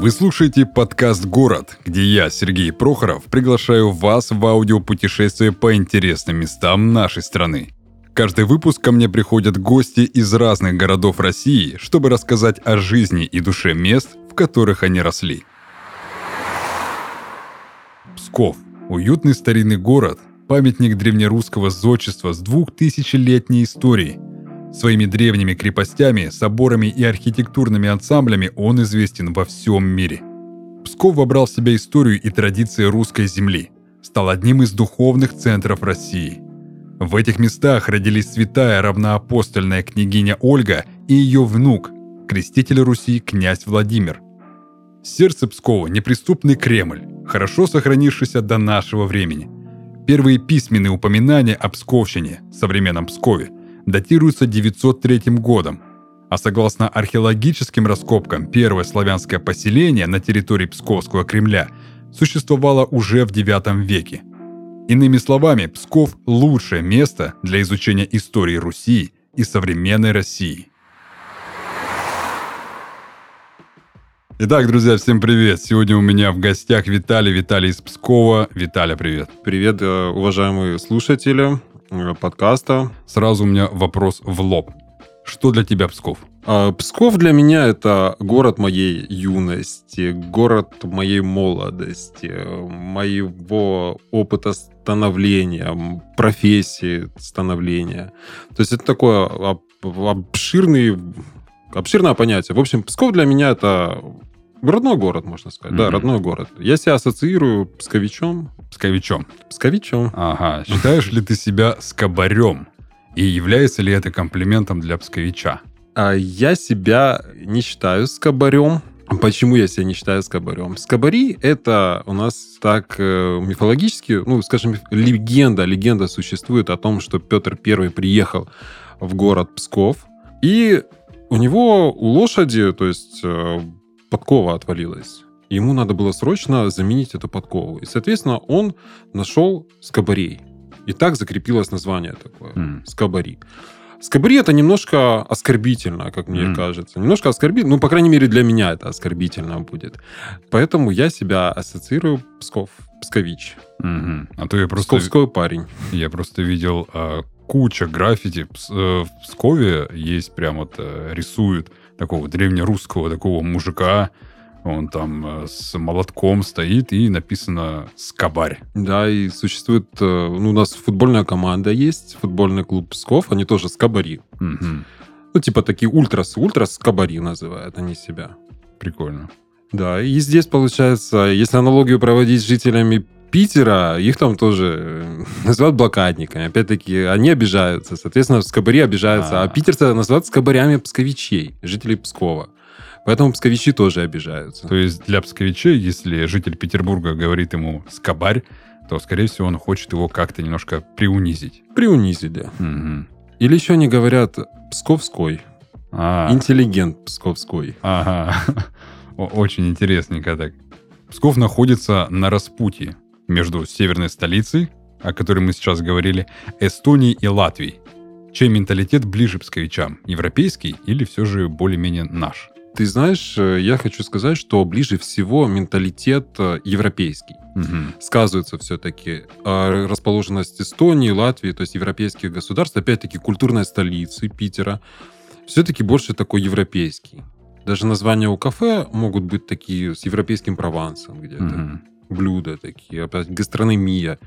Вы слушаете подкаст «Город», где я, Сергей Прохоров, приглашаю вас в аудиопутешествие по интересным местам нашей страны. Каждый выпуск ко мне приходят гости из разных городов России, чтобы рассказать о жизни и душе мест, в которых они росли. Псков – уютный старинный город, памятник древнерусского зодчества с двухтысячелетней историей – Своими древними крепостями, соборами и архитектурными ансамблями он известен во всем мире. Псков вобрал в себя историю и традиции русской земли, стал одним из духовных центров России. В этих местах родились святая равноапостольная княгиня Ольга и ее внук, креститель Руси князь Владимир. Сердце Пскова – неприступный Кремль, хорошо сохранившийся до нашего времени. Первые письменные упоминания о Псковщине, современном Пскове – датируется 903 годом, а согласно археологическим раскопкам, первое славянское поселение на территории Псковского Кремля существовало уже в IX веке. Иными словами, Псков – лучшее место для изучения истории Руси и современной России. Итак, друзья, всем привет! Сегодня у меня в гостях Виталий, Виталий из Пскова. Виталя, привет! Привет, э, уважаемые слушатели. Э, подкаста. Сразу у меня вопрос в лоб. Что для тебя Псков? А, Псков для меня это город моей юности, город моей молодости, моего опыта становления, профессии становления. То есть это такое обширный, обширное понятие. В общем, Псков для меня это Родной город, можно сказать. Mm-hmm. Да, родной город. Я себя ассоциирую псковичом. Псковичом. Псковичом. Ага. Считаешь ли ты себя скобарем? И является ли это комплиментом для псковича? А я себя не считаю скобарем. Почему я себя не считаю скобарем? Скобари — это у нас так э, мифологически, ну, скажем, легенда. Легенда существует о том, что Петр Первый приехал в город Псков, и у него у лошади, то есть э, подкова отвалилась. Ему надо было срочно заменить эту подкову. И, соответственно, он нашел скобарей. И так закрепилось название такое. Mm. Скобари. Скобари это немножко оскорбительно, как мне mm. кажется. Немножко оскорбительно. Ну, по крайней мере, для меня это оскорбительно будет. Поэтому я себя ассоциирую Псков, Пскович. Mm-hmm. А то я просто... Псковской парень. Я просто видел а, куча граффити э, в Пскове. Есть прям вот а, рисуют такого древнерусского такого мужика. Он там э, с молотком стоит, и написано «Скобарь». Да, и существует... Э, ну, у нас футбольная команда есть, футбольный клуб Псков, они тоже «Скобари». Угу. Ну, типа такие ультрас, ультрас «Скобари» называют они себя. Прикольно. Да, и здесь, получается, если аналогию проводить с жителями Питера, их там тоже э, называют блокадниками. Опять-таки, они обижаются. Соответственно, скобари обижаются. А, а питерцы называют скобарями псковичей, жителей Пскова. Поэтому псковичи тоже обижаются. То есть для псковичей, если житель Петербурга говорит ему «скобарь», то, скорее всего, он хочет его как-то немножко приунизить. Приунизить, да. Угу. Или еще они говорят «псковской». А. Интеллигент псковской. Ага. Очень интересненько так. Псков находится на распутье между северной столицей, о которой мы сейчас говорили, Эстонией и Латвией. Чей менталитет ближе псковичам? Европейский или все же более-менее наш? Ты знаешь, э, я хочу сказать, что ближе всего менталитет э, европейский. Угу. Сказывается все-таки а расположенность Эстонии, Латвии, то есть европейских государств, опять-таки культурной столицы Питера, все-таки больше такой европейский. Даже названия у кафе могут быть такие с европейским провансом где-то. Угу блюда такие, опять гастрономия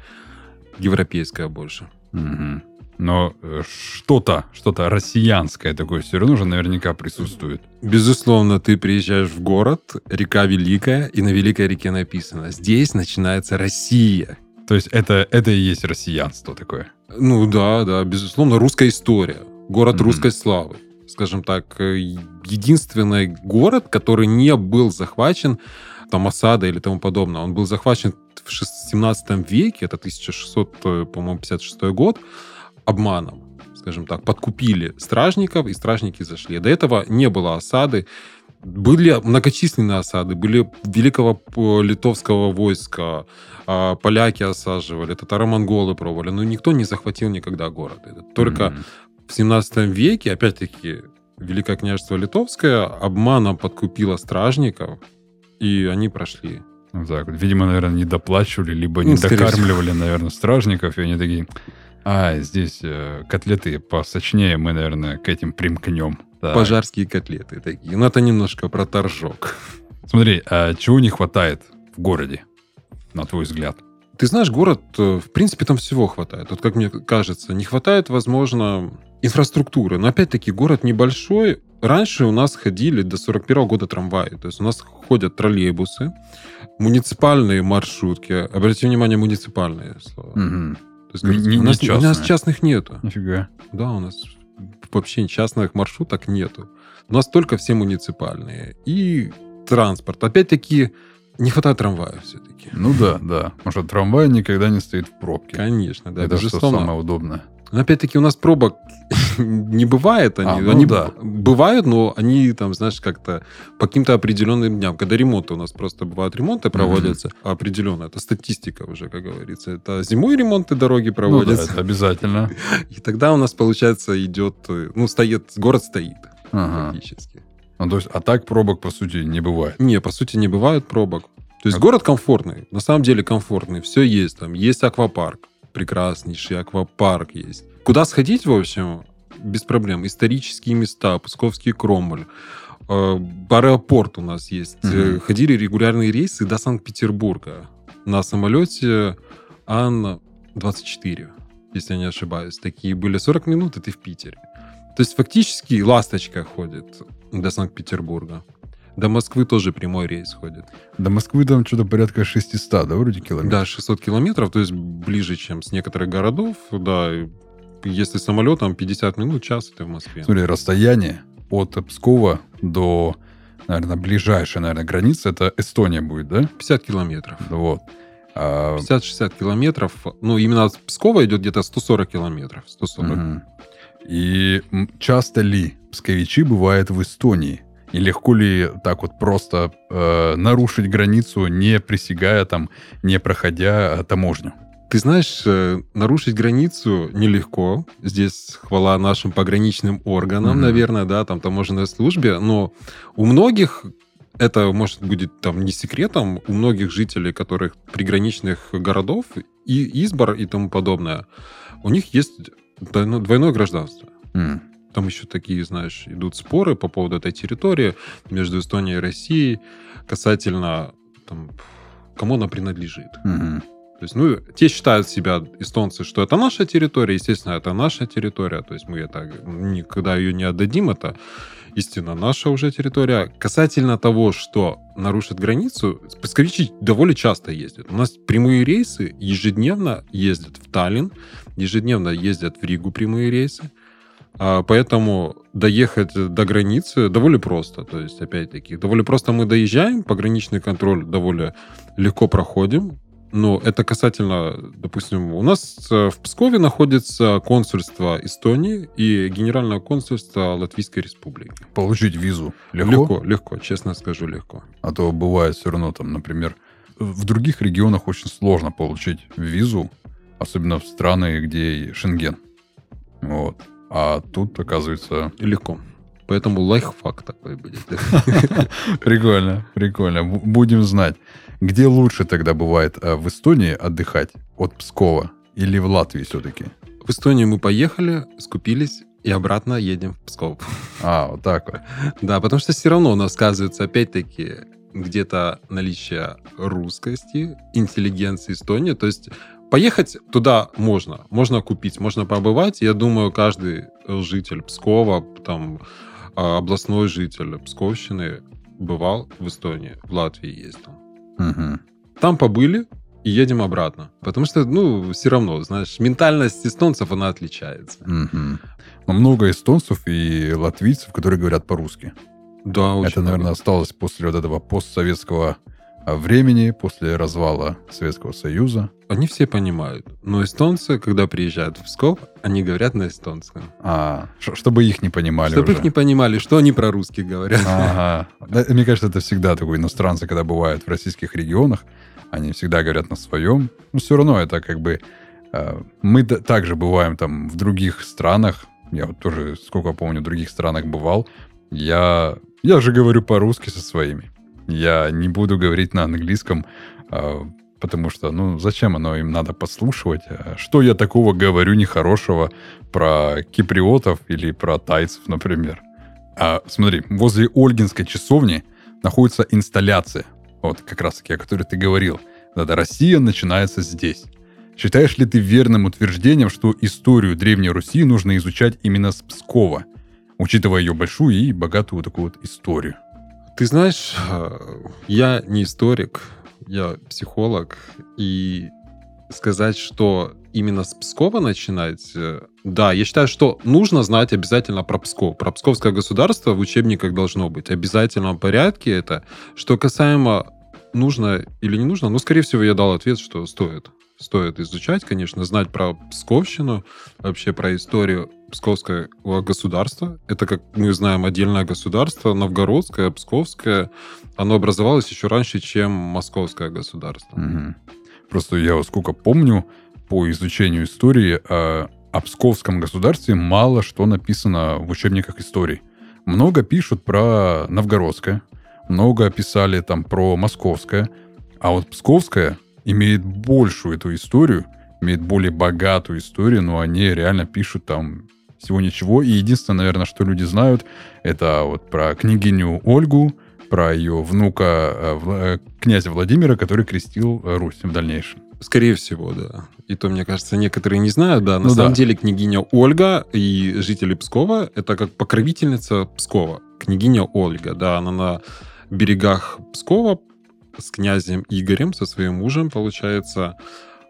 европейская больше. Угу. Но э, что-то, что-то россиянское такое все равно же наверняка присутствует. Безусловно, ты приезжаешь в город, река великая, и на великой реке написано «Здесь начинается Россия». То есть это, это и есть россиянство такое? Ну да, да, безусловно, русская история. Город mm-hmm. русской славы. Скажем так, э, единственный город, который не был захвачен там осада или тому подобное. Он был захвачен в 17 веке, это 1600, э, по-моему, 56 год, обманом, скажем так. Подкупили стражников, и стражники зашли. До этого не было осады. Были многочисленные осады, были великого литовского войска, а, поляки осаживали, татаро-монголы пробовали, но никто не захватил никогда город. Только mm-hmm. в 17 веке, опять-таки, Великое княжество Литовское обманом подкупило стражников, и они прошли. Так. Видимо, наверное, не доплачивали, либо Ну, не скорее докармливали, наверное, стражников, и они такие, а, здесь э, котлеты посочнее, мы, наверное, к этим примкнем. Так. Пожарские котлеты такие. Ну, это немножко про торжок. Смотри, а чего не хватает в городе, на твой взгляд? Ты знаешь, город, э, в принципе, там всего хватает. Вот как мне кажется, не хватает, возможно, инфраструктуры. Но опять-таки, город небольшой. Раньше у нас ходили до 41 года трамваи. То есть у нас ходят троллейбусы, муниципальные маршрутки. Обратите внимание, муниципальные слова. Мгм. То есть, Не- у, нас, не у нас частных нету. Нифига. Да, у нас вообще частных маршруток нету. У нас только все муниципальные. И транспорт. Опять-таки, не хватает трамвая все-таки. Ну да, да. Потому что трамвай никогда не стоит в пробке. Конечно, да, Это что безусловно. самое удобное. Но опять-таки у нас пробок не бывает. Они, А, ну они да. бывают, но они там, знаешь, как-то по каким-то определенным дням. Когда ремонты у нас просто бывают ремонты проводятся, определенно. Это статистика уже, как говорится. Это зимой ремонты дороги Ну да, проводятся. это обязательно. И тогда у нас, получается, идет... э, Ну, стоит... Город стоит. Ага. Ну, то есть, а так пробок, по сути, не бывает. Не, по сути, не бывает пробок. То есть А- город комфортный. На самом деле комфортный. Все есть там. Есть аквапарк. Прекраснейший аквапарк есть. Куда сходить, в общем, без проблем. Исторические места, Псковский Кромль. Э, Аэропорт у нас есть. Э, Ходили регулярные рейсы до Санкт-Петербурга на самолете Ан-24, если я не ошибаюсь. Такие были 40 минут, и ты в Питере. То есть фактически ласточка ходит до Санкт-Петербурга. До Москвы тоже прямой рейс ходит. До Москвы там что-то порядка 600, да, вроде километров? Да, 600 километров, то есть ближе, чем с некоторых городов. Да, если самолетом 50 минут, час, ты в Москве. Смотри, расстояние от Пскова до, наверное, ближайшей, наверное, границы, это Эстония будет, да? 50 километров. Вот. А, 50-60 километров. Ну, именно от Пскова идет где-то 140 километров. 140. мгм. И часто ли псковичи бывают в Эстонии? И легко ли так вот просто э, нарушить границу, не присягая там, не проходя э, таможню? Ты знаешь, э, нарушить границу нелегко. Здесь хвала нашим пограничным органам, Мгм. наверное, да, там таможенной службе. Но у многих это, может, будет там не секретом, у многих жителей, которых приграничных городов, и избор и тому подобное, у них есть двойно- двойное гражданство. М, Там еще такие, знаешь, идут споры по поводу этой территории между Эстонией и Россией касательно там, кому она принадлежит. мгм. То есть, ну, те считают себя, эстонцы, что это наша территория, естественно, это наша территория, то есть мы это никогда ее не отдадим, это истинно наша уже территория. Касательно того, что нарушит границу, псковичи довольно часто ездят. У нас прямые рейсы ежедневно ездят в Таллин, ежедневно ездят в Ригу прямые рейсы. А, Поэтому доехать до границы довольно просто. То есть, опять-таки, довольно просто мы доезжаем, пограничный контроль довольно легко проходим. Но это касательно, допустим, у нас э, в Пскове находится консульство Эстонии и генеральное консульство Латвийской Республики. Получить визу легко? Легко, легко, честно скажу, легко. А то бывает все равно там, например, в других регионах очень сложно получить визу, особенно в страны, где и Шенген. Вот. А тут, оказывается, Легко. Поэтому лайфхак такой будет. прикольно, прикольно. Бу- Будем знать. Где лучше тогда бывает э, в Эстонии отдыхать от Пскова или в Латвии все-таки? В Эстонию мы поехали, скупились и обратно едем в Псков. А, вот так вот. Да, потому что все равно у нас сказывается опять-таки где-то наличие русскости, интеллигенции Эстонии. То есть поехать туда можно. Можно купить, можно побывать. Я думаю, каждый житель Пскова, там, а, областной житель Псковщины бывал в Эстонии, в Латвии ездил. Мгм. Там побыли и едем обратно. Потому что, ну, все равно, знаешь, ментальность эстонцев, она отличается. Но много эстонцев и латвийцев, которые говорят по-русски. Да, очень Это, наверное, много. осталось после вот этого постсоветского времени, после развала Советского Союза. Они все понимают. Но эстонцы, когда приезжают в Псков, они говорят на эстонском. А, чтобы их не понимали Чтобы уже. их не понимали, что они про русских говорят. Ага. Да, Мне кажется, это всегда такой иностранцы, когда бывают в российских регионах, они всегда говорят на своем. Но все равно это как бы... э, Мы также бываем там в других странах. Я вот тоже, сколько помню, в других странах бывал. Я, я же говорю по-русски со своими. Я не буду говорить на английском, а, потому что, ну, зачем оно им надо подслушивать? А что я такого говорю нехорошего про киприотов или про тайцев, например? А, смотри, возле Ольгинской часовни находится инсталляция, вот как раз-таки, о которой ты говорил. Это Россия начинается здесь. Считаешь ли ты верным утверждением, что историю Древней Руси нужно изучать именно с Пскова, учитывая ее большую и богатую такую вот историю? Ты знаешь, э, я не историк, я психолог, и сказать, что именно с Пскова начинать, э, да, я считаю, что нужно знать обязательно про Псков. Про Псковское государство в учебниках должно быть. В обязательном порядке это. Что касаемо нужно или не нужно, ну, скорее всего, я дал ответ, что стоит стоит изучать, конечно, знать про Псковщину, вообще про историю Псковского государства. Это, как мы знаем, отдельное государство, новгородское, псковское. Оно образовалось еще раньше, чем московское государство. Угу. Просто я сколько помню по изучению истории о, о Псковском государстве мало что написано в учебниках истории. Много пишут про новгородское, много писали там про московское, а вот Псковское имеет большую эту историю, имеет более богатую историю, но они реально пишут там всего ничего. И единственное, наверное, что люди знают, это вот про княгиню Ольгу, про ее внука э, э, князя Владимира, который крестил Русь в дальнейшем. Скорее всего, да. И то, мне кажется, некоторые не знают, да. На ну, самом да. деле княгиня Ольга и жители Пскова — это как покровительница Пскова. Княгиня Ольга, да, она на берегах Пскова с князем Игорем, со своим мужем, получается,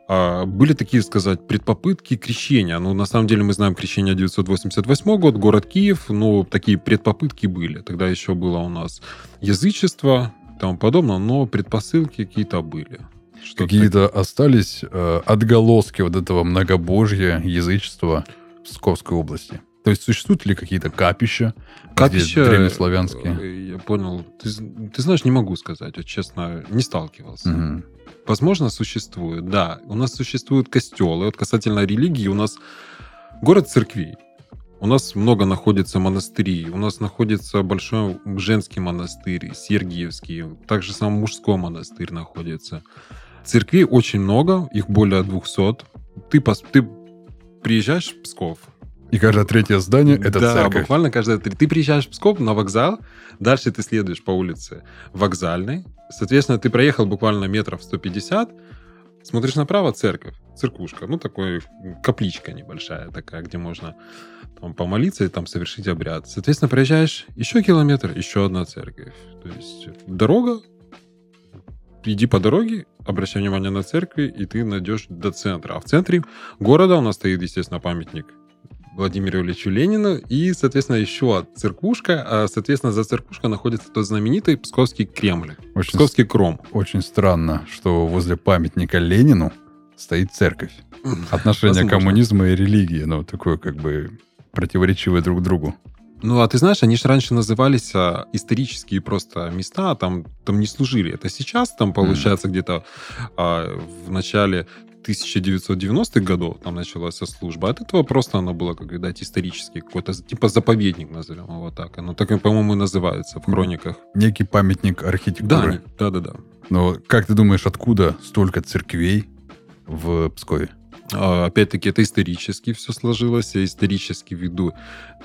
были такие, сказать, предпопытки крещения. Ну, на самом деле мы знаем крещение 988 год, город Киев, но такие предпопытки были. Тогда еще было у нас язычество и тому подобное, но предпосылки какие-то были. Какие-то остались э, отголоски вот этого многобожья, язычества в Псковской области. То есть существуют ли какие-то капища, капища древнеславянские? Э, я понял. Ты, ты знаешь, не могу сказать, вот честно, не сталкивался. Угу. Возможно, существует, да. У нас существуют костелы. Вот касательно религии, у нас город церквей. У нас много находится монастырей. У нас находится большой женский монастырь, Сергиевский. Также сам мужской монастырь находится. Церквей очень много, их более 200. Ты, ты приезжаешь в Псков, и каждое третье здание — это да, церковь. Да, буквально каждое третье. Ты приезжаешь в Псков на вокзал, дальше ты следуешь по улице Вокзальной. Соответственно, ты проехал буквально метров 150, смотришь направо — церковь, церквушка. Ну, такой капличка небольшая такая, где можно там, помолиться и там совершить обряд. Соответственно, проезжаешь еще километр, еще одна церковь. То есть дорога, иди по дороге, обращай внимание на церкви, и ты найдешь до центра. А в центре города у нас стоит, естественно, памятник Владимиру Ильичу Ленину, и, соответственно, еще церквушка, а, соответственно, за церквушкой находится тот знаменитый Псковский Кремль, очень, Псковский Кром. Очень странно, что возле памятника Ленину стоит церковь. Отношение коммунизма и религии, ну, такое как бы противоречивое друг другу. Ну, а ты знаешь, они же раньше назывались а, исторические просто места, там, там не служили. Это сейчас там, получается, mm. где-то а, в начале 1990-х годов там началась служба. От этого просто она была, как видать, исторический какой-то, типа заповедник, назовем его так. Оно так, по-моему, и называется в хрониках. Некий памятник архитектуры. Да, да, да. да. Но как ты думаешь, откуда столько церквей в Пскове? А, опять-таки, это исторически все сложилось. Я исторически ввиду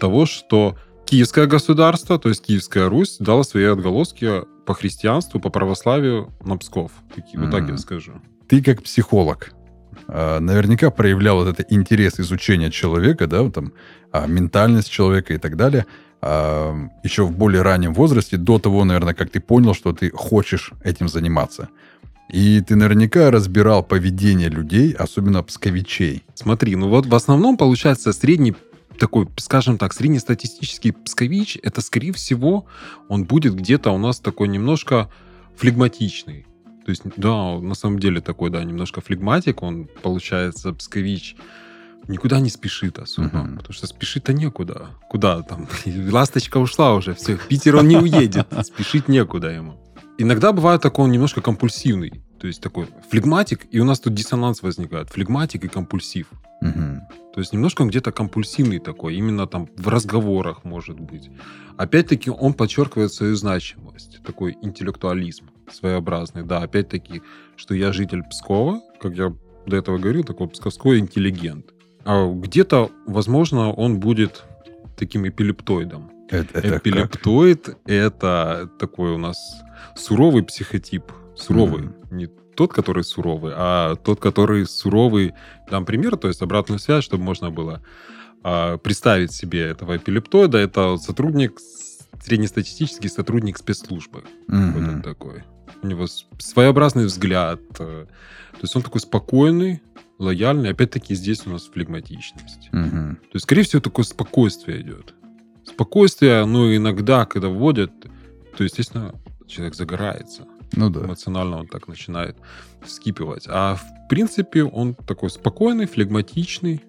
того, что Киевское государство, то есть Киевская Русь, дала свои отголоски по христианству, по православию на Псков. Такие, mm-hmm. Вот так я скажу. Ты как психолог, наверняка проявлял вот это интерес изучения человека, да, там, а, ментальность человека и так далее, а, еще в более раннем возрасте, до того, наверное, как ты понял, что ты хочешь этим заниматься. И ты наверняка разбирал поведение людей, особенно псковичей. Смотри, ну вот в основном получается средний такой, скажем так, среднестатистический пскович, это, скорее всего, он будет где-то у нас такой немножко флегматичный. То есть, да, на самом деле такой, да, немножко флегматик, он, получается, пскович, никуда не спешит особо, uh-huh. потому что спешить-то некуда. Куда там? Ласточка ушла уже, все, в Питер он не уедет, спешить некуда ему. Иногда бывает такой он немножко компульсивный, то есть такой флегматик, и у нас тут диссонанс возникает, флегматик и компульсив. Мгм. То есть немножко он где-то компульсивный такой, именно там в разговорах может быть. Опять-таки он подчеркивает свою значимость, такой интеллектуализм своеобразный. Да, опять-таки, что я житель Пскова, как я до этого говорил, такой псковской интеллигент. А где-то, возможно, он будет таким эпилептоидом. Это, это как? Эпилептоид — это такой у нас суровый психотип. Суровый. Мгм. Не тот, который суровый, а тот, который суровый. Дам пример, то есть обратную связь, чтобы можно было а, представить себе этого эпилептоида. Это сотрудник, среднестатистический сотрудник спецслужбы. Вот Мгм. он такой. У него своеобразный взгляд. э, То есть он такой спокойный, лояльный. Опять-таки здесь у нас флегматичность. Мгм. То есть, скорее всего, такое спокойствие идет. Спокойствие, ну, иногда, когда вводят, то, естественно, человек загорается. Ну да. Эмоционально он так начинает вскипывать. А в принципе он такой спокойный, флегматичный,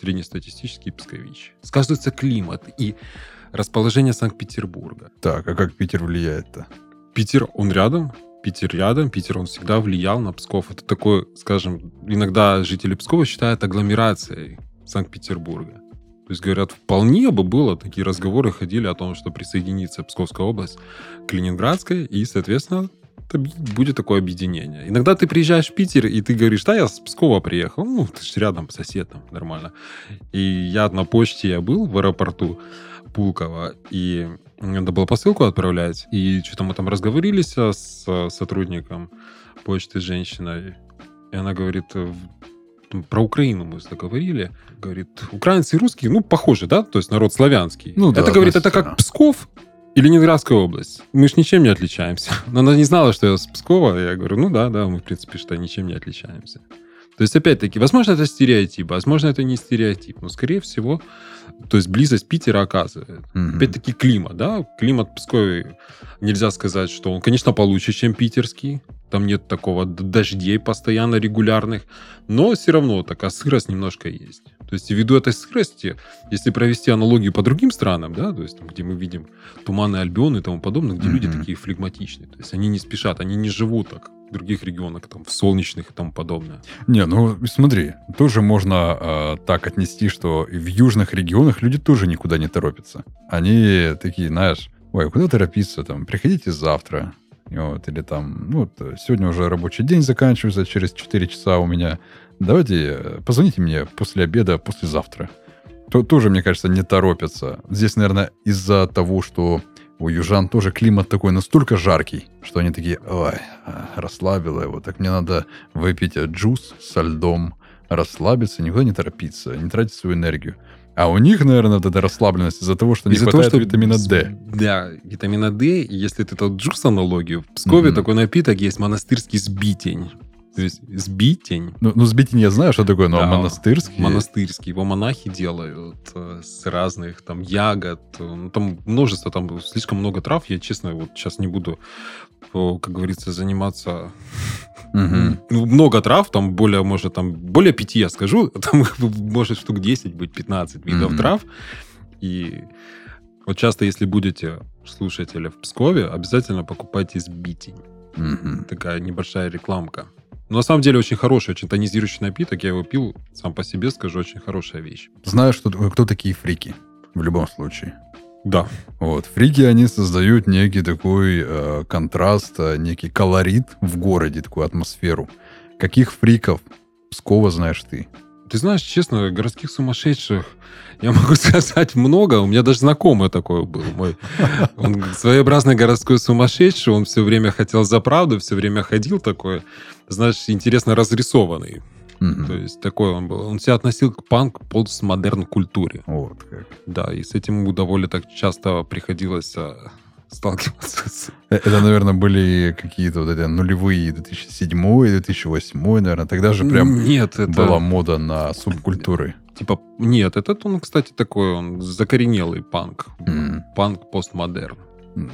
среднестатистический пскович. Сказывается климат и расположение Санкт-Петербурга. Так, а как Питер влияет-то? Питер, он рядом, Питер рядом, Питер, он всегда влиял на Псков. Это такой, скажем, иногда жители Пскова считают агломерацией Санкт-Петербурга. То есть, говорят, вполне бы было, такие разговоры ходили о том, что присоединится Псковская область к Ленинградской, и, соответственно, будет такое объединение. Иногда ты приезжаешь в Питер, и ты говоришь, да, я с Пскова приехал. Ну, ты же рядом, сосед там, нормально. И я на почте, я был в аэропорту Пулково, и надо было посылку отправлять, и что-то мы там разговорились а, с а, сотрудником почты женщиной, и она говорит, э, там про Украину мы заговорили, говорит, украинцы и русские, ну, похожи, да, то есть народ славянский. Ну да, это, говорит, это как Псков и Ленинградская область. Мы ж ничем не отличаемся. Но она не знала, что я с Пскова, я говорю, ну да, да, мы, в принципе, что ничем не отличаемся. То есть, опять-таки, возможно, это стереотип, возможно, это не стереотип, но, скорее всего, то есть близость Питера оказывает. Мгм. Опять-таки климат, да, климат в Пскове нельзя сказать, что он, конечно, получше, чем питерский. Там нет такого дождей постоянно регулярных, но все равно такая сырость немножко есть. То есть ввиду этой сырости, если провести аналогию по другим странам, да, то есть там, где мы видим туманный Альбион и тому подобное, где люди Мгм. такие флегматичные, то есть они не спешат, они не живут так других регионах, там, в солнечных и тому подобное. Не, ну смотри, тоже можно э, так отнести, что в южных регионах люди тоже никуда не торопятся. Они такие, знаешь, ой, куда торопиться, там, приходите завтра. Вот, или там, ну, вот, сегодня уже рабочий день заканчивается, через 4 часа у меня. Давайте, э, позвоните мне после обеда, послезавтра. То, тоже, мне кажется, не торопятся. Здесь, наверное, из-за того, что у южан тоже климат такой настолько жаркий, что они такие, ой, а, расслабило его, так мне надо выпить juice со льдом, расслабиться, никуда не торопиться, не тратить свою энергию. А у них, наверное, вот эта расслабленность из-за того, что не Из-за хватает того, что витамина D. Да, витамина D. Если ты тот juice аналогию, в Пскове Мгм. такой напиток есть монастырский сбитень. То есть сбитень Ну, ну сбитень я знаю, что такое, но Да, монастырский... монастырский. Его монахи делают э, с разных там ягод. Ну, там множество, там слишком много трав. Я, честно, вот сейчас не буду, как говорится, заниматься... Ну, много трав, там более, может, там более пяти, я скажу. Там может штук 10 быть, 15 видов Мгм. трав. И вот часто, если будете слушатели в Пскове, обязательно покупайте сбитень. Мгм. Такая небольшая рекламка. Но на самом деле очень хороший, очень тонизирующий напиток. Я его пил сам по себе, скажу, очень хорошая вещь. Знаешь, что, кто такие фрики? В любом случае. Да. Вот. Фрики, они создают некий такой э, контраст, э, некий колорит в городе, такую атмосферу. Каких фриков Пскова знаешь ты? Ты знаешь, честно, городских сумасшедших я могу сказать много. У меня даже знакомый такой был мой. Он своеобразный городской сумасшедший. Он все время хотел за правду, все время ходил такой, знаешь, интересно разрисованный. Мгм. То есть такой он был. Он себя относил к панк-постмодерн культуре. Вот как. Да, и с этим ему довольно так часто приходилось сталкиваться. с- Э, Это, наверное, были какие-то вот эти нулевые 2007 2008 наверное. Тогда же прям Нет, это... была мода на субкультуры. Типа, нет, этот он, кстати, такой, он закоренелый панк. М. Панк-постмодерн.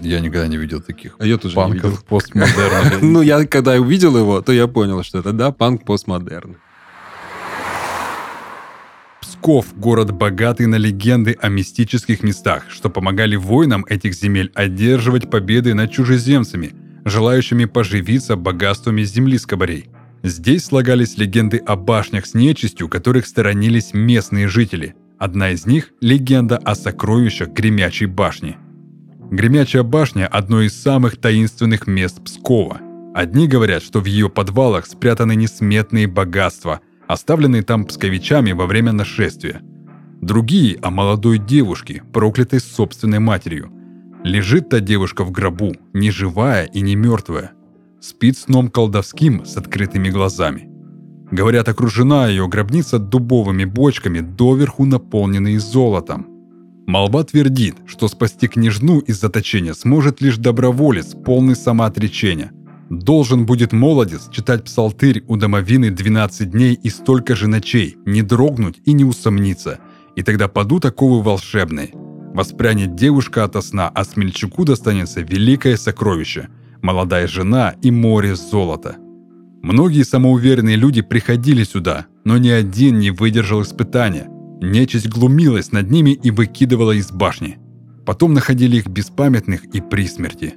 Я никогда не видел таких А я тоже не видел. панков постмодерна. Ну, я когда увидел его, то я понял, что это, да, панк-постмодерн. Псков – город богатый на легенды о мистических местах, что помогали воинам этих земель одерживать победы над чужеземцами, желающими поживиться богатствами земли скобарей. Здесь слагались легенды о башнях с нечистью, которых сторонились местные жители. Одна из них – легенда о сокровищах Гремячей башни. Гремячая башня – одно из самых таинственных мест Пскова. Одни говорят, что в ее подвалах спрятаны несметные богатства, оставленные там псковичами во время нашествия. Другие – о молодой девушке, проклятой собственной матерью. Лежит та девушка в гробу, не живая и не мертвая – спит сном колдовским с открытыми глазами. Говорят, окружена ее гробница дубовыми бочками, доверху наполненные золотом. Молва твердит, что спасти княжну из заточения сможет лишь доброволец, полный самоотречения. Должен будет молодец читать псалтырь у домовины 12 дней и столько же ночей, не дрогнуть и не усомниться. И тогда падут оковы волшебные. Воспрянет девушка ото сна, а смельчаку достанется великое сокровище – молодая жена и море золота. Многие самоуверенные люди приходили сюда, но ни один не выдержал испытания. Нечисть глумилась над ними и выкидывала из башни. Потом находили их беспамятных и при смерти.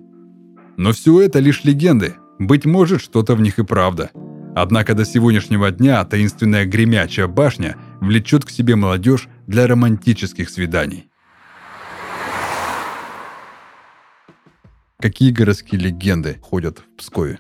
Но все это лишь легенды. Быть может, что-то в них и правда. Однако до сегодняшнего дня таинственная гремячая башня влечет к себе молодежь для романтических свиданий. Какие городские легенды ходят в Пскове?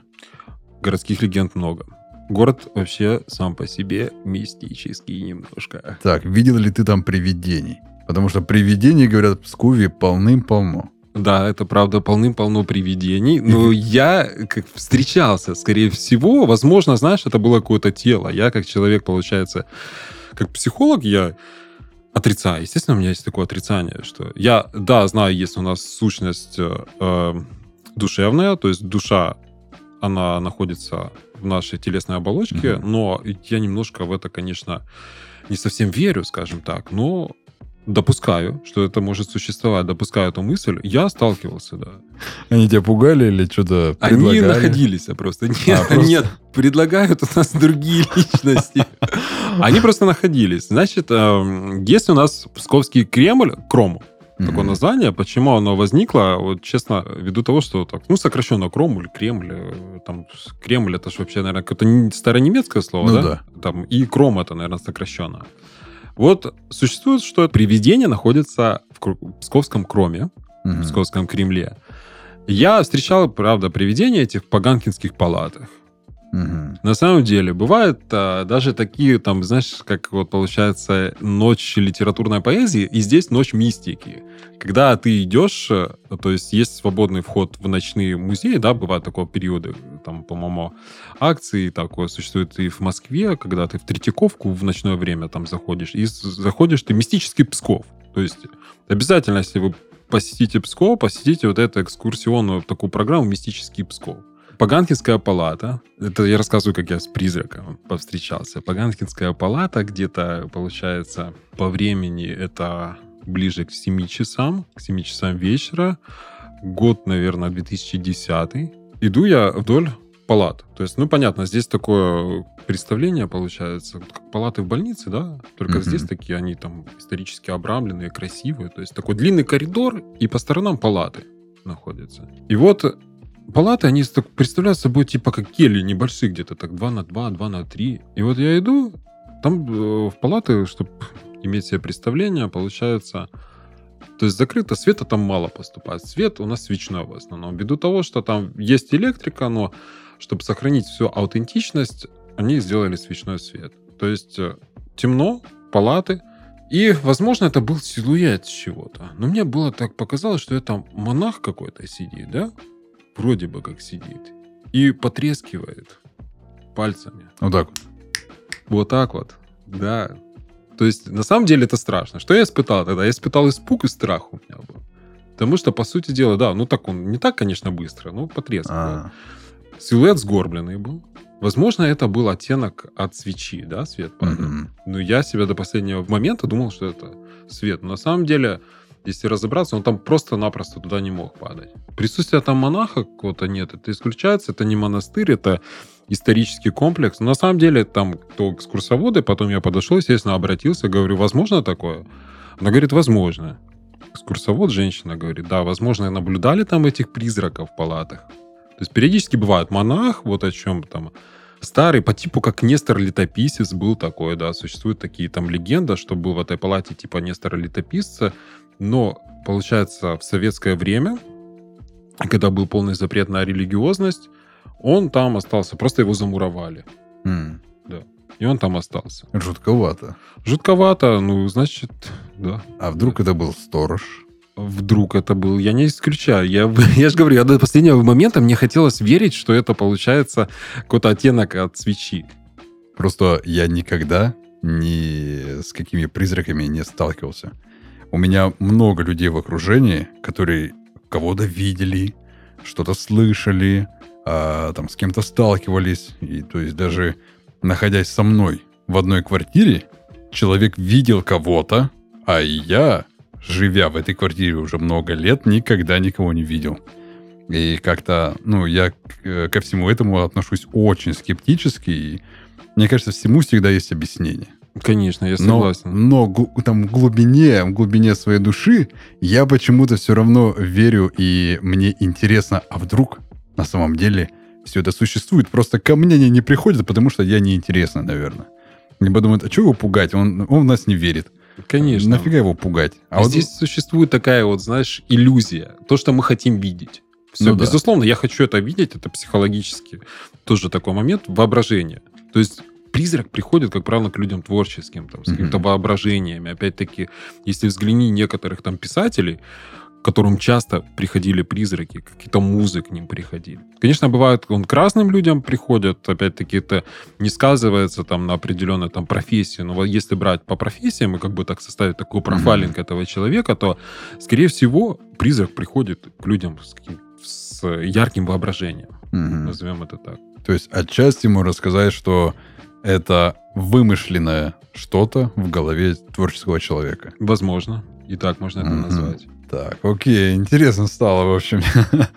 Городских легенд много. Город вообще сам по себе мистический немножко. Так, видел ли ты там привидений? Потому что привидений, говорят, в Пскове полным-полно. Да, это правда, полным-полно привидений. Но я как встречался, скорее всего, возможно, знаешь, это было какое-то тело. Я как человек, получается, как психолог, я отрицаю. Естественно, у меня есть такое отрицание, что я, да, знаю, есть у нас сущность э, э, душевная, то есть душа, она находится в нашей телесной оболочке, mm-hmm. но я немножко в это, конечно, не совсем верю, скажем так, но допускаю, что это может существовать, допускаю эту мысль, я сталкивался, да. Они тебя пугали или что-то предлагали? Они находились а просто. Нет, а, просто... нет, предлагают у нас другие личности. Они просто находились. Значит, эм, есть у нас Псковский Кремль, Кром, такое название. Почему оно возникло? Вот честно, ввиду того, что так, ну, сокращенно Кромуль, Кремль, э, там, Кремль, это же вообще, наверное, какое-то старонемецкое слово, ну, да? да? Там, и Кром это, наверное, сокращенно. Вот существует, что привидение находится в Псковском Кроме, угу. в Псковском Кремле. Я встречал, правда, привидения этих в Паганкинских палатах. Угу. На самом деле, бывают а, даже такие, там, знаешь, как вот получается ночь литературной поэзии, и здесь ночь мистики. Когда ты идешь, э, то есть есть свободный вход в ночные музеи, да, бывают такого периода, там, по-моему, акции такое существует и в Москве, когда ты в Третьяковку в ночное время там заходишь, и заходишь ты мистический Псков. То есть обязательно, если вы посетите Псков, посетите вот эту экскурсионную такую программу «Мистический Псков». Паганкинская палата. Это я рассказываю, как я с призраком повстречался. Паганкинская палата где-то, получается, по времени это ближе к 7 часам, к 7 часам вечера. Год, наверное, 2010. Иду я вдоль палат. То есть, ну, понятно, здесь такое представление получается, как палаты в больнице, да, только mm-hmm. здесь такие, они там исторически обрамленные, красивые. То есть такой длинный коридор, и по сторонам палаты находятся. И вот палаты, они так представляют собой типа как кельи небольшие где-то, так 2 на 2, 2 на 3. И вот я иду, там э, в палаты, чтобы иметь себе представление, получается, то есть закрыто, света там мало поступает. Свет у нас свечной в основном. Ввиду того, что там есть электрика, но чтобы сохранить всю аутентичность, они сделали свечной свет. То есть э, темно, палаты, и, возможно, это был силуэт чего-то. Но мне было так показалось, что это монах какой-то сидит, да? Вроде бы как сидит и потрескивает пальцами. Вот так вот. Вот так вот, да. То есть, на самом деле, это страшно. Что я испытал тогда? Я испытал испуг и страх у меня был. Потому что, по сути дела, да, ну так он, не так, конечно, быстро, но потрескивал. А. Силуэт сгорбленный был. Возможно, это был оттенок от свечи, да, свет падал. Mm-hmm. Но я себя до последнего момента думал, что это свет. Но на самом деле, если разобраться, он там просто-напросто туда не мог падать. Присутствие там монаха какого-то нет, это исключается, это не монастырь, это исторический комплекс. Но на самом деле там кто экскурсоводы, потом я подошел, естественно, обратился, говорю, возможно такое? Она говорит, возможно. Экскурсовод, женщина, говорит, да, возможно, наблюдали там этих призраков в палатах. То есть периодически бывает монах, вот о чем там старый, по типу как Нестор Летописец был такой, да, существуют такие там легенды, что был в этой палате типа Нестора Летописца, но, получается, в советское время, когда был полный запрет на религиозность, он там остался, просто его замуровали. М, И он там остался. Жутковато. Жутковато, ну, значит, да. А вдруг это был сторож? Вдруг это был, я не исключаю. Я, я же говорю, я до последнего момента мне хотелось верить, что это получается какой-то оттенок от свечи. Просто я никогда ни с какими призраками не сталкивался. У меня много людей в окружении, которые кого-то видели, что-то слышали, а, там с кем-то сталкивались. И то есть даже находясь со мной в одной квартире, человек видел кого-то, а я, живя в этой квартире уже много лет, никогда никого не видел. И как-то, ну, я э, ко всему этому отношусь очень скептически. И мне кажется, всему всегда есть объяснение. Конечно, я Но, согласен. но гу- там в глубине, в глубине своей души я почему-то все равно верю, и мне интересно, а вдруг на самом деле все это существует. Просто ко мне они не приходят, потому что я неинтересна, наверное. Они подумают, а что его пугать? Он, он в нас не верит. Конечно. Нафига его пугать? А А вот здесь существует такая вот, знаешь, иллюзия. То, что мы хотим видеть. Все, Ну да. безусловно, я хочу это видеть, это психологически тоже такой момент воображения. То есть призрак приходит, как правило, к людям творческим, там, с какими-то воображениями. Опять-таки, если взгляни некоторых там писателей, к которым часто приходили призраки, какие-то музы к ним приходили. Конечно, бывает, он к разным людям приходят, опять-таки, это не сказывается там на определенной там профессии, но вот если брать по профессиям и как бы так составить такой профайлинг этого человека, то, скорее всего, призрак приходит к людям с, каким- с ярким воображением, Мгм. назовем это так. То есть отчасти ему рассказать, что это вымышленное что-то в голове творческого человека. Возможно, и так можно это Мгм. назвать. Так, окей, интересно стало, в общем.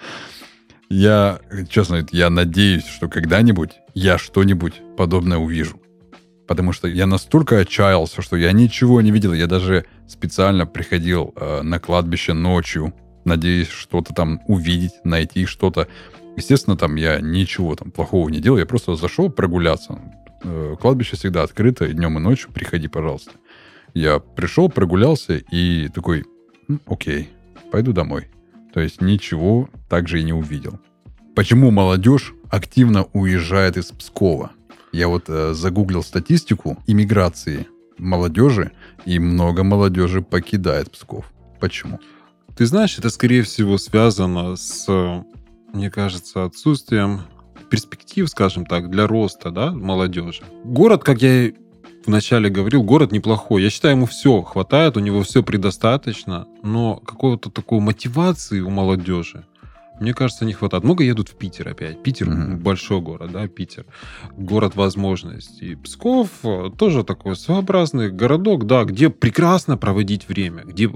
Я, честно, я надеюсь, что когда-нибудь я что-нибудь подобное увижу. Потому что я настолько отчаялся, что я ничего не видел. Я даже специально приходил э, на кладбище ночью, надеясь что-то там увидеть, найти что-то. Естественно, там я ничего там плохого не делал. Я просто зашел прогуляться. Э, кладбище всегда открыто, и днем и ночью приходи, пожалуйста. Я пришел, прогулялся и такой, «М, окей, пойду домой. То есть ничего также и не увидел. Почему молодежь активно уезжает из Пскова? Я вот э, загуглил статистику иммиграции молодежи, и много молодежи покидает Псков. Почему? Ты знаешь, это, скорее всего, связано с, мне кажется, отсутствием перспектив, скажем так, для роста да, молодежи. Город, как я и вначале говорил, город неплохой. Я считаю, ему все хватает, у него все предостаточно, но какой-то такой мотивации у молодежи, мне кажется, не хватает. Много едут в Питер опять. Питер Мгм. большой город, да, Питер. Город возможностей. Псков э, тоже такой своеобразный городок, да, где прекрасно проводить время, где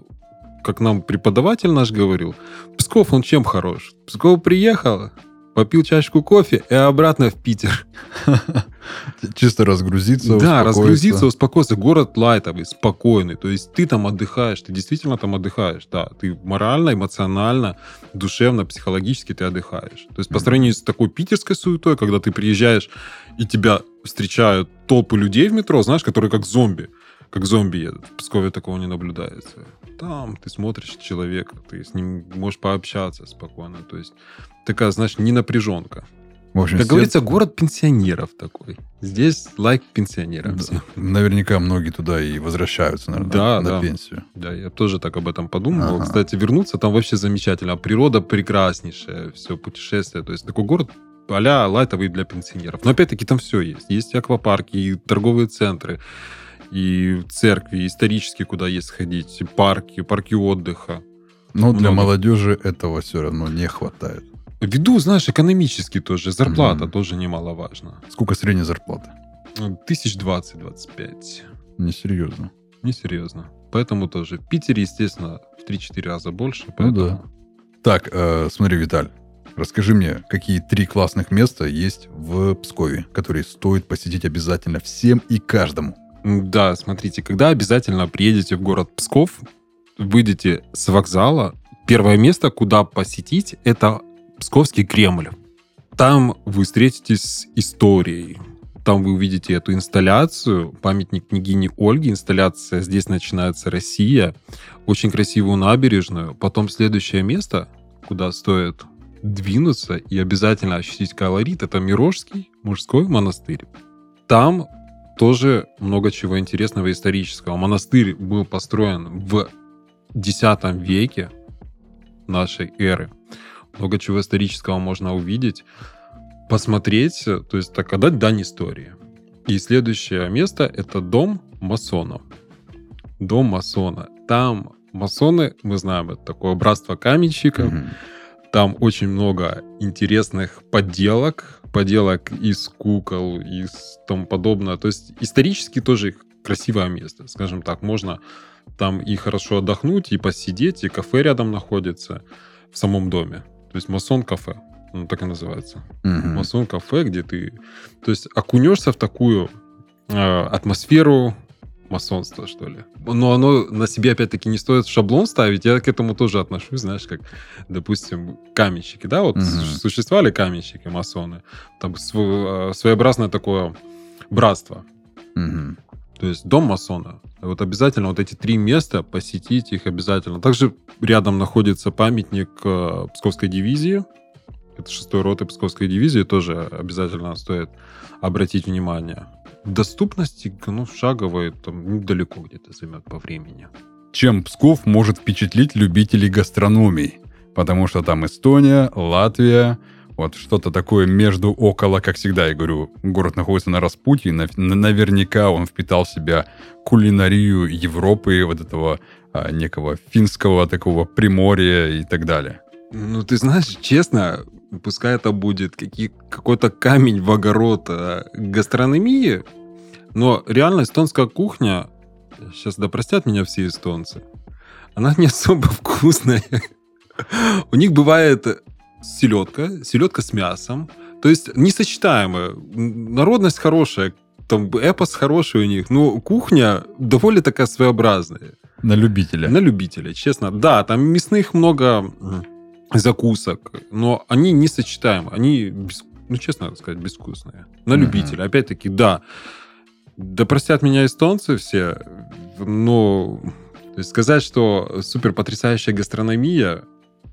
как нам преподаватель наш говорил, Псков, он чем хорош? Псков приехал, попил чашку кофе и обратно в Питер. Чисто разгрузиться, да, разгрузиться, успокоиться. Город лайтовый, спокойный. То есть ты там отдыхаешь, ты действительно там отдыхаешь. Да, ты морально, эмоционально, душевно, психологически ты отдыхаешь. То есть по сравнению с такой питерской суетой, когда ты приезжаешь и тебя встречают толпы людей в метро, знаешь, которые как зомби. Как зомби едут. В Пскове такого не наблюдается. Там ты смотришь человека, ты с ним можешь пообщаться спокойно. То есть такая, знаешь, не напряженка. В общем, Как все- говорится, город пенсионеров такой. Здесь лайк пенсионерам. Да. Наверняка многие туда и возвращаются, наверное, Да, на да. пенсию. Да, я тоже так об этом подумал. Ага. Кстати, вернуться там вообще замечательно. Природа прекраснейшая, все путешествие. То есть такой город а лайтовый для пенсионеров. Но опять-таки там все есть. Есть аквапарки, и торговые центры, и церкви, исторические, куда есть сходить, и парки, парки отдыха. Но для Много. молодежи этого все равно не хватает. Ввиду, знаешь, экономически тоже, зарплата Мгм. тоже немаловажна. Сколько средняя зарплата? Ну, Тысяч двадцать-двадцать пять. Несерьезно. Несерьезно. Поэтому тоже. В Питере, естественно, в 3-4 раза больше. Ну Поэтому... да. Так, э, смотри, Виталь, расскажи мне, какие три классных места есть в Пскове, которые стоит посетить обязательно всем и каждому. Да, смотрите, когда обязательно приедете в город Псков, выйдете с вокзала, первое место, куда посетить, это Псковский Кремль. Там вы встретитесь с историей. Там вы увидите эту инсталляцию, памятник княгини Ольги. Инсталляция «Здесь начинается Россия». Очень красивую набережную. Потом следующее место, куда стоит двинуться и обязательно ощутить колорит, это Мирожский мужской монастырь. Там тоже много чего интересного исторического. Монастырь был построен в X веке нашей эры. Много чего исторического можно увидеть, посмотреть, то есть так отдать дань истории. И следующее место — это дом масона. Дом масона. Там масоны, мы знаем, это такое братство каменщиков. Mm-hmm. Там очень много интересных подделок, поделок из кукол, и тому подобное. То есть исторически тоже красивое место, скажем так. Можно там и хорошо отдохнуть, и посидеть, и кафе рядом находится в самом доме. То есть масон-кафе, ну, так и называется. Угу. Масон-кафе, где ты... То есть окунешься в такую э, атмосферу масонства, что ли. Но оно на себе, опять-таки, не стоит шаблон ставить. Я к этому тоже отношусь, знаешь, как, допустим, каменщики, да, вот угу. существовали каменщики, масоны. Там э, своеобразное такое братство. Угу. То есть дом масона. Вот обязательно вот эти три места посетить их обязательно. Также рядом находится памятник э, Псковской дивизии. Это шестой роты Псковской дивизии. Тоже обязательно стоит обратить внимание. Доступности, ну, шаговой, там, недалеко где-то займет по времени. Чем Псков может впечатлить любителей гастрономии? Потому что там Эстония, Латвия, вот что-то такое между около, как всегда, я говорю, город находится на распутье, наверняка он впитал в себя кулинарию Европы, вот этого а, некого финского такого приморья и так далее. Ну, ты знаешь, честно, пускай это будет какой-то камень в огород а, гастрономии, но реально эстонская кухня, сейчас да меня все эстонцы, она не особо вкусная. У них бывает селедка, селедка с мясом. То есть несочетаемая. Народность хорошая, там эпос хороший у них, но кухня довольно такая своеобразная. На любителя. На любителя, честно. Да, там мясных много закусок, но они несочетаемы. Они, ну, честно сказать, безвкусные. На любителя. Опять-таки, да. Да простят меня эстонцы все, но сказать, что супер потрясающая гастрономия,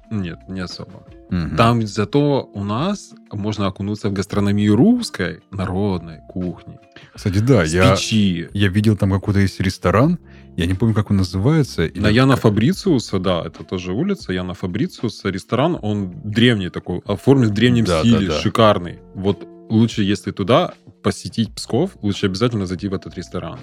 нет, не особо. Угу. Там зато у нас можно окунуться в гастрономию русской народной кухни. Кстати, да, я, печи. я видел там какой-то есть ресторан, я не помню, как он называется. На Яна Фабрициуса, да, это тоже улица, Яна Фабрициуса, ресторан, он древний такой, оформлен в древнем да, стиле, да, да. шикарный. Вот лучше, если туда посетить Псков, лучше обязательно зайти в этот ресторан.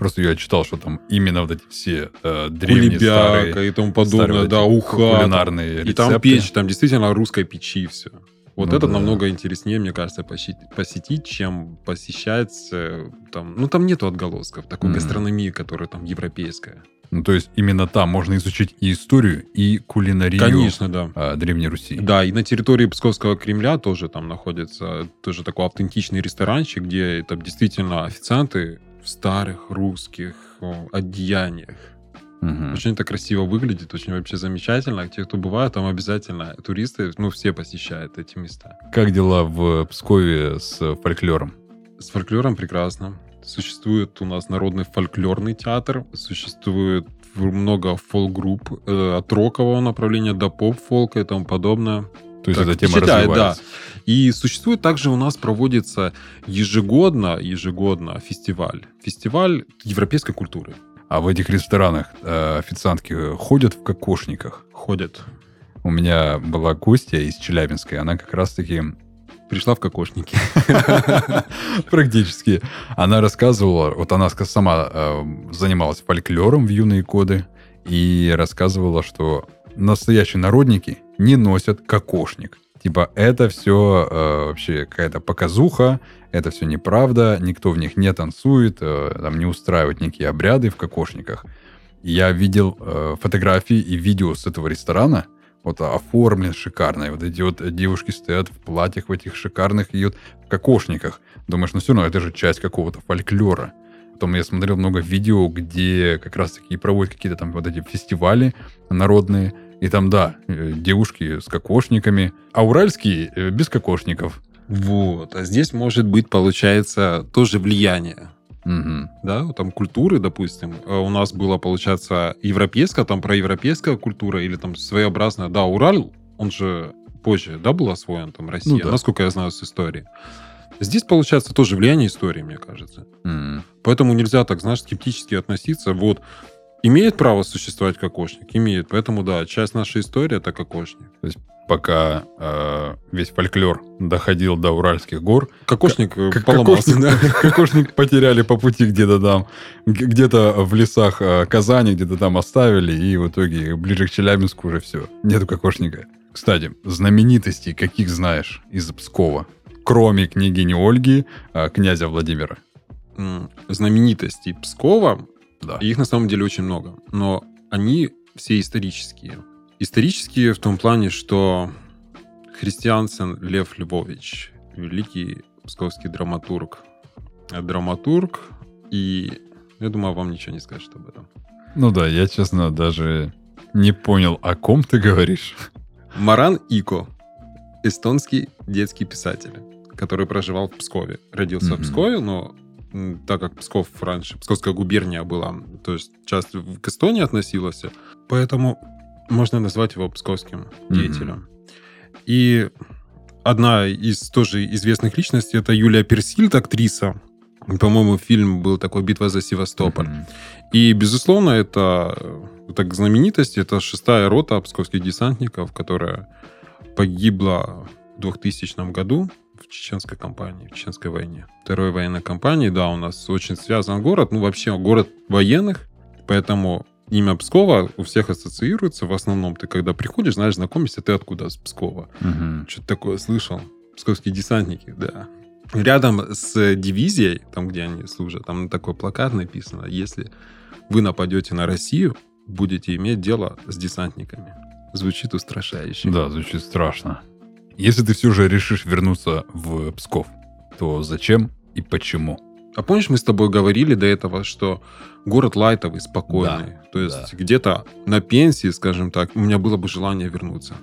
Просто я читал, что там именно вот эти все э, древние Кулебяка старые... и тому подобное, старые, да, уха. Кулинарные рецепты. И там печь, там действительно русской печи все. Вот ну, это да. намного интереснее, мне кажется, посетить, посетить, чем посещать э, там... Ну, там нету отголосков такой mm-hmm. гастрономии, которая там европейская. Ну, то есть именно там можно изучить и историю, и кулинарию Конечно, да. А, Древней Руси. Да, и на территории Псковского Кремля тоже там находится тоже такой автентичный ресторанчик, где там действительно официанты в старых русских одеяниях. Угу. Очень это красиво выглядит, очень вообще замечательно. Те, кто бывают, там обязательно туристы, ну, все посещают эти места. Как дела в Пскове с фольклором? С фольклором прекрасно. Существует у нас народный фольклорный театр, существует много фолк-групп э, от рокового направления до поп-фолка и тому подобное. То есть эта тема развивается. Да. И существует также у нас проводится ежегодно, ежегодно фестиваль. Фестиваль европейской культуры. А в этих ресторанах э, официантки ходят в кокошниках? Ходят. У меня была гостья из Челябинской, она как раз-таки пришла в кокошники. Практически. Она рассказывала, вот она сама э, занималась фольклором в юные годы и рассказывала, что настоящие народники не носят кокошник. Типа, это все э, вообще какая-то показуха, это все неправда, никто в них не танцует, э, там не устраивает некие обряды в кокошниках. Я видел э, фотографии и видео с этого ресторана, вот оформлен шикарно, и вот эти вот девушки стоят в платьях в этих шикарных и вот в кокошниках. Думаешь, ну все равно это же часть какого-то фольклора. Потом я смотрел много видео, где как раз таки проводят какие-то там вот эти фестивали народные, И там, да, э, девушки с кокошниками, а уральские э, без кокошников. Вот. А здесь может быть, получается, тоже влияние. Мгм. Да, там культуры, допустим. Э, У нас была, получается, европейская, там проевропейская культура или там своеобразная. Да, Урал, он же позже, да, был освоен, там, Россия, Ну да. насколько я знаю с истории. Здесь, получается, тоже влияние истории, мне кажется. М. Поэтому нельзя так, знаешь, скептически относиться. Вот, имеет право существовать кокошник? Имеет. Поэтому, да, часть нашей истории — это кокошник. Пока э, весь фольклор доходил до Уральских гор, Кокошник э, Как- поломался. кокошник, кокошник потеряли по пути где-то там, где-то в лесах э, Казани, где-то там оставили, и в итоге ближе к Челябинску уже все, нету кокошника. Кстати, знаменитостей каких знаешь из Пскова? Кроме княгини Ольги, а, князя Владимира. Знаменитостей Пскова Да. Их на самом деле очень много, но они все исторические. Исторические в том плане, что Христиансен Лев Львович, великий псковский драматург. Драматург, и я думаю, вам ничего не скажет об этом. Ну да, я, честно, даже не понял, о ком ты говоришь. Маран Ико, эстонский детский писатель, который проживал в Пскове. Родился в Мгм. Пскове, но так как Псков раньше, Псковская губерния была, то есть часть к Эстонии относилась, поэтому можно назвать его псковским деятелем. И одна из тоже известных личностей это Юлия Персильд, актриса. По-моему, фильм был такой «Битва за Севастополь». Мгм. И, безусловно, это, э, так знаменитость, это шестая рота псковских десантников, которая погибла в 2000 году в чеченской кампании, в чеченской войне. Второй военной кампании, да, у нас очень связан город, ну, вообще город военных, поэтому имя Пскова у всех ассоциируется. В основном ты, когда приходишь, знаешь, знакомишься, ты откуда? С Пскова. Мгм. Что-то такое слышал. Псковские десантники, да. Рядом с дивизией, там, где они служат, там такой плакат написано, если вы нападете на Россию, будете иметь дело с десантниками. Звучит устрашающе. Да, звучит страшно. Если ты все же решишь вернуться в Псков, то зачем и почему? А помнишь, мы с тобой говорили до этого, что город лайтовый, спокойный. То есть где-то на пенсии, скажем так, у меня было бы желание вернуться.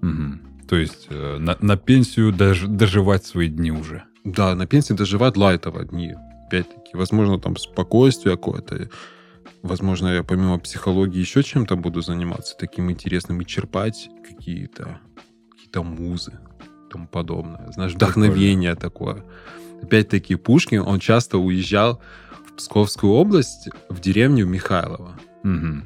Мгм. То есть э, на, на пенсию дож- доживать свои дни уже. Да, на пенсии доживать лайтово дни. Опять-таки, возможно, там спокойствие какое-то. Возможно, я помимо психологии еще чем-то буду заниматься таким интересным и черпать какие-то какие-то музы тому подобное. Знаешь, вдохновение такое. Опять-таки, Пушкин, он часто уезжал в Псковскую область, в деревню Михайлова. Мгм.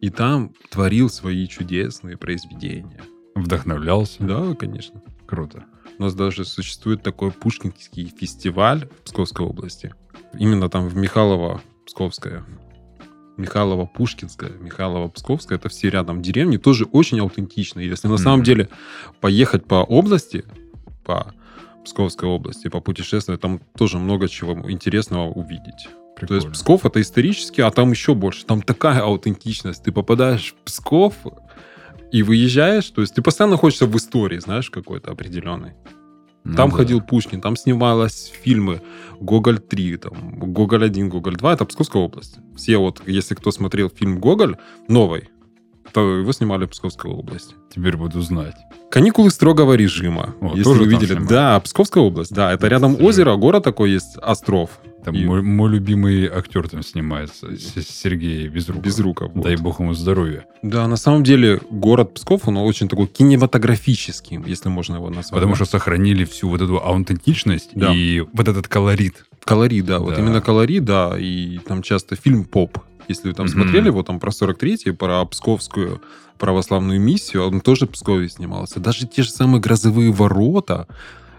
И там творил свои чудесные произведения. Вдохновлялся. Да, конечно. Круто. У нас даже существует такой Пушкинский фестиваль в Псковской области. Именно там в Михайлово, Псковская. Михайлово Пушкинская, Михайлово Псковская, это все рядом деревни, тоже очень аутентично. Если на самом Мгм. деле поехать по области, по Псковской области, попутешествовать, там тоже много чего интересного увидеть. То Прикольно. есть Псков это исторически, а там еще больше. Там такая аутентичность. Ты попадаешь в Псков и выезжаешь, то есть ты постоянно находишься в истории, знаешь, какой-то определенной. Ну Там да. ходил Пушкин, там снималось фильмы Гоголь 3, там, Гоголь 1, Гоголь 2, это Псковская область. Все вот, если кто смотрел фильм Гоголь новый, то его снимали в Псковской области. Теперь буду знать. Каникулы строгого режима. О, если тоже вы видели. снимали? Да, Псковская область, да. Это рядом озеро, город такой есть, Остров. Там И- мой, мой любимый актер там снимается, Сергей Безруков. Безруков. вот. Дай бог ему здоровья. Да, на самом деле город Псков, он очень такой кинематографический, если можно его назвать. Потому что сохранили всю вот эту аутентичность Да. и вот этот колорит. Колорит, да, вот Да. именно колорит, да, и там часто фильм поп. Если вы там Мгм. смотрели его там про 43-й, про Псковскую православную миссию, он тоже в Пскове снимался. Даже те же самые «Грозовые ворота»,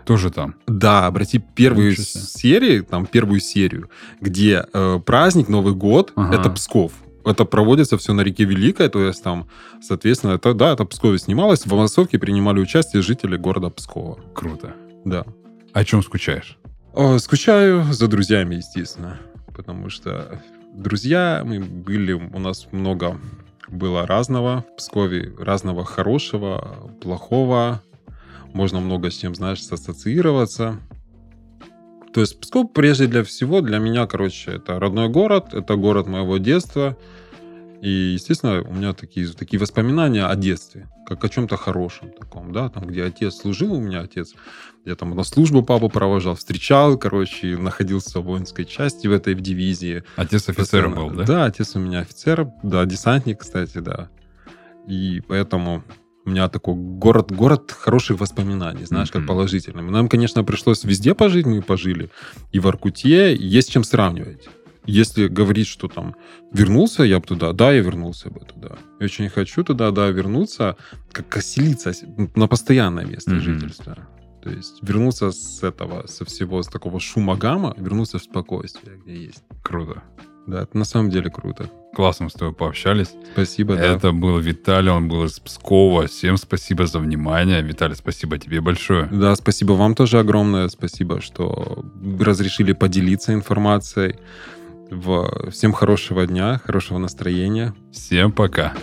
Тоже там. да, обрати первую серию, там первую серию, где э, праздник Новый год, Ага. это Псков. Это проводится все на реке Великой, то есть там, соответственно, это, да, это Пскове снималось. В массовке принимали участие жители города Пскова. Круто. Да. О чем скучаешь? О, скучаю за друзьями, естественно. Потому что друзья мы были, у нас много было разного в Пскове, разного хорошего, плохого. Можно много с чем, знаешь, ассоциироваться. То есть Псков прежде для всего, для меня, короче, это родной город, это город моего детства. И, естественно, у меня такие, такие воспоминания о детстве, как о чем-то хорошем таком, да, там, где отец служил, у меня отец, я там на службу папу провожал, встречал, короче, находился в воинской части в этой в дивизии. Отец офицером был, да? Да, отец у меня офицер, да, десантник, кстати, да. И поэтому у меня такой город, город хороших воспоминаний, знаешь, как Мгм. положительный. Нам, конечно, пришлось везде пожить, мы пожили. И в Аркуте есть чем сравнивать. Если говорить, что там вернулся я бы туда, да, я вернулся бы туда. Я очень хочу туда, да, вернуться, как оселиться на постоянное место жительства. То есть вернуться с этого, со всего, с такого шума гамма, вернуться в спокойствие, где есть. Круто. Да, это на самом деле круто. Классно мы с тобой пообщались. Спасибо, да. Это был Виталий, он был из Пскова. Всем спасибо за внимание. Виталий, спасибо тебе большое. Да, спасибо вам тоже огромное. Спасибо, что разрешили поделиться информацией. Всем хорошего дня, хорошего настроения. Всем пока.